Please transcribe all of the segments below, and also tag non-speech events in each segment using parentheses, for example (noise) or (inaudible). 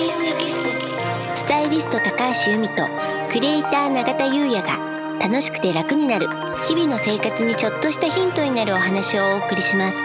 優也ギススタイリスト高橋由美とクリエイター永田優也が楽しくて楽になる日々の生活にちょっとしたヒントになるお話をお送りします。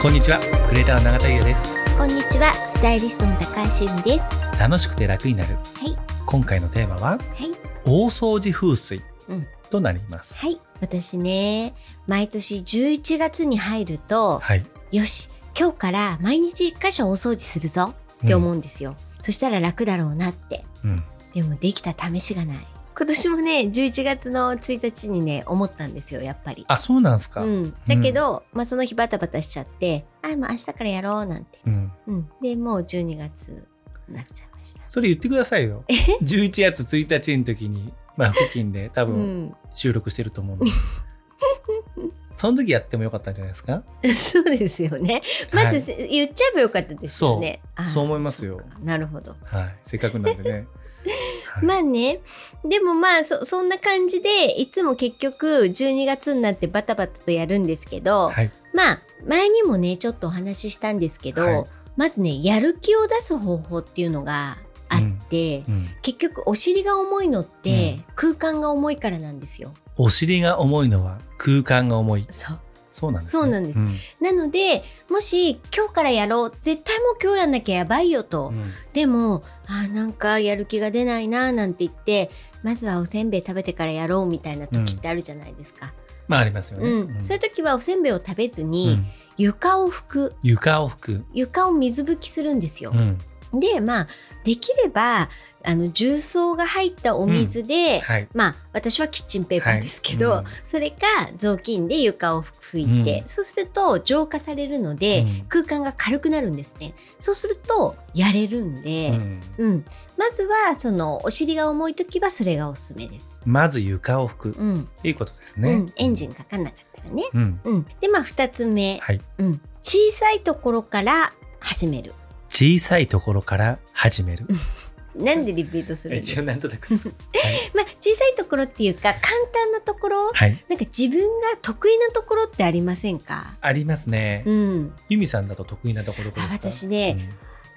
こんにちはクリエイターの永田優也です。こんにちはスタイリストの高橋由美です。楽しくて楽になる。はい。今回のテーマははい。大掃除風水うん。となります、はい。私ね毎年11月に入るとはい。よし今日から毎日一箇所大掃除するぞって思うんですよ、そしたら楽だろうなって。うん。でもできた試しがない。今年もね11月の1日にね思ったんですよやっぱり。あそうなんですか、うん、だけど、まあ、その日バタバタしちゃってあもう明日からやろうなんて、うん。うん、でもう12月になっちゃいました。それ言ってくださいよ。11月1日の時にまあ付近で多う分ん、収録してると思うんで、(laughs) その時やってもよかったんじゃないですか？(laughs) そうですよね。まず、はい言っちゃえばよかったですよね。あーそう思いますよ。なるほど。はい、せっかくなんでね、(laughs) はい。まあね。でもまあそそんな感じでいつも結局12月になってバタバタとやるんですけど、はい。まあ前にもねちょっとお話ししたんですけど、はい。まずねやる気を出す方法っていうのがあって、うん、結局お尻が重いのって、空間が重いからなんですよ。お尻が重いのは空間が重い。そう。そうなんです、ね、そうなんです。なのでもし今日からやろう絶対もう今日やんなきゃやばいよと、うん。でもあーなんかやる気が出ないなーなんて言ってまずはおせんべい食べてからやろうみたいな時ってあるじゃないですか。まあありますよね、うん。うん。そういう時はおせんべいを食べずうに、ん。床を拭く。床を拭く、床を水拭きするんですよ。うんでまあできればあの重曹が入ったお水で、はい。まあ私はキッチンペーパーですけど、はい。うん。それか雑巾で床を拭いて、うん。そうすると浄化されるので、うん。空間が軽くなるんですね。そうするとやれるんで、うん。うん。まずはそのお尻が重い時はそれがおすすめです。まず床を拭く、うん。いいことですね、うん、エンジンかかんなかったらね。うん。うん、でまあ2つ目、はい。うん、小さいところから始める。小さいところから始める、(laughs) なんでリピートする一応なんとなくはい (laughs) まあ、小さいところっていうか簡単なところ？はい、なんか自分が得意なところってありませんか？ありますね、うん、由美さんだと得意なところどこですか？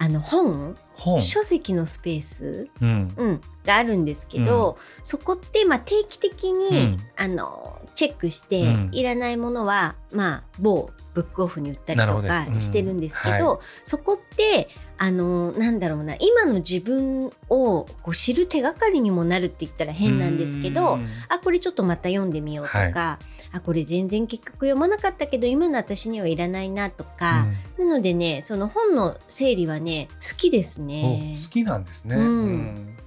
あの本書籍のスペース、うん。うん、があるんですけど、そこってまあ定期的に、うん。あのチェックして、うん。いらないものはまあ某ブックオフに売ったりとかしてるんですけはど、そこってあのなんだろうな今の自分をこう知る手がかりにもなるって言ったら変なんですけど、うん。あこれちょっとまた読んでみようとか、はいあこれ全然結局読まなかったけど今の私にはいらないなとか、なのでねその本の整理はね好きですうんね。お。好きなんですね、うん。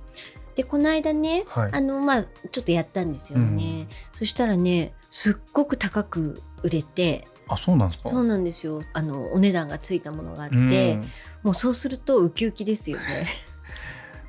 でこの間ねはい。あのまあちょっとやったんですよね、そしたらねすっごく高く売れて。あそうなんですか？そうなんですよ。あのお値段がついたものがあって、うん。もうそうするとウキウキですよね。ま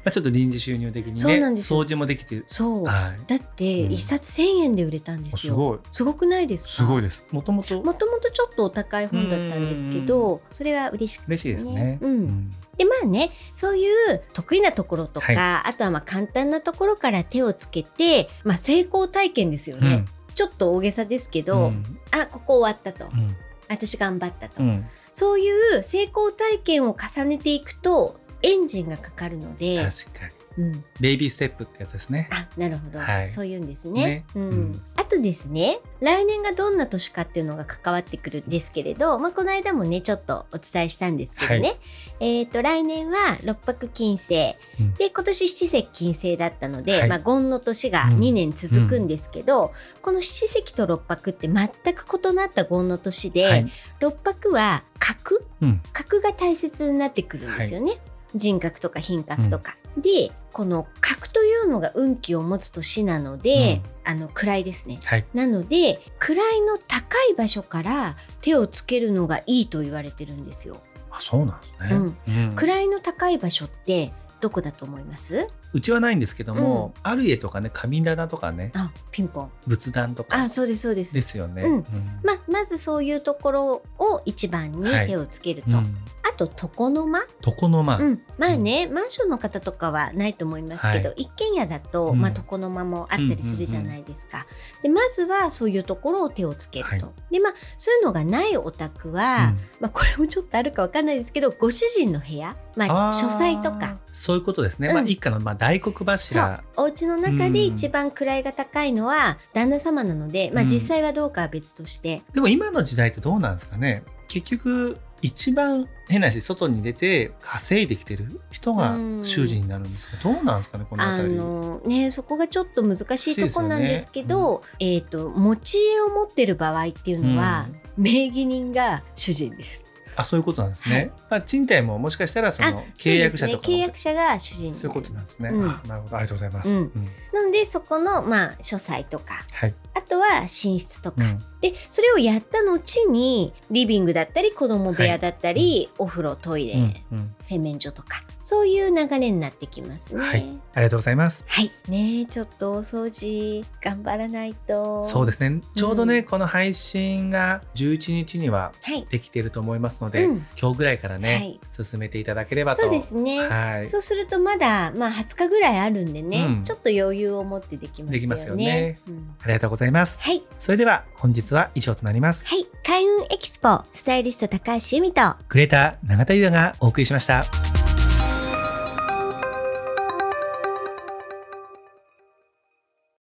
あ、ちょっと臨時収入的にねそうなんですよ。掃除もできてそう。はい。だってうん。一冊1000円で売れたんですよ、すごい。すごくないですか？すごいです。もともともともとちょっとお高い本だったんですけど、それは嬉しくて、嬉しいですね。うん。でまあねそういう得意なところとか、はい。あとはまあ簡単なところから手をつけて、まあ、成功体験ですよね、うん。ちょっと大げさですけうど、ん。あここ終わったと、うん。私頑張ったと、うん。そういう成功体験を重ねていくとエンジンがかかるので、確かに。うん、ベイビーステップってやつですね。あなるほど、はい。そういうんですね。ね。うん。うん。あとですね来年がどんな年かっていうのが関わってくるんですけれど、まあ、この間もねちょっとお伝えしたんですけどね、はえっ、と来年は六白金星、うん。で今年七石金星だったので、はい。まあ、権の年がうん。2年続くんですけど、この七石と六白って全く異なった権の年で、はい。六白は角？うん。角が大切になってくるんですよね、人格とか品格とか。でこの角というのが運気を持つ年なので、あの位ですね。はいなので位の高い場所から手をつけるのがいいと言われてるんですよ。あそうなんですね、うん位の高い場所ってどこだと思います？うちはないんですけども、ある家とかね神棚とかねあピンポン。仏壇とか。あそうですそうです。ですよね。うん。うん。ままずそういうところを一番に手をつけると。うん。あと床の間、床の間、うん、まあね、マンションの方とかはないと思いますけど、は一軒家だと、うん。まあ、床の間もあったりするじゃないですか。でまずはそういうところを手をつけると。はい。でまあそういうのがないお宅は、まあ、これもちょっとあるかわかんないですけどご主人の部屋、まあ、あー。書斎とか。そういうことですね、うん。まあ一家のまあ大黒そう。柱お家の中で一番位が高いのは旦那様なので、まあ、うん。実際はどうかは別として、でも今の時代ってどうなんですかね。結局一番変なし外に出て稼いできてる人がうん。主人になるんですか、どうなんですかねこのあ辺り。のねそこがちょっと難しいとこなんですけどそうですえっ、と持ち家を持ってる場合っていうのは、名義人が主人です。あそういうことなんですね、はい。まあ賃貸ももしかしたらそあの契約者とかね、契約者が主人。そういうことなんですね、うん。あなるほど。ありがとうございます、うん。なのでそこのまあ書斎とかはい、あとは寝室とか、うん。でそれをやった後にリビングだったり子供部屋だったり、お風呂トイレ、洗面所とかそういう流れになってきますね。はい。ありがとうございます。はい。ねえちょっとお掃除頑張らないと。そうですね。ちょうどね、うんこの配信が11日にははい。できていると思いますので、うん。今日ぐらいからね、はい。進めていただければと。そうですね。はい。そうするとまだまあ20日ぐらいあるんでね、うん。ちょっと余裕を持ってできますよね。できますよね。うん。ありがとうございます。はい。それでは本日は以上となります。はい。開運エキスポスタイリスト高橋由美とクレーター永田優也がお送りしました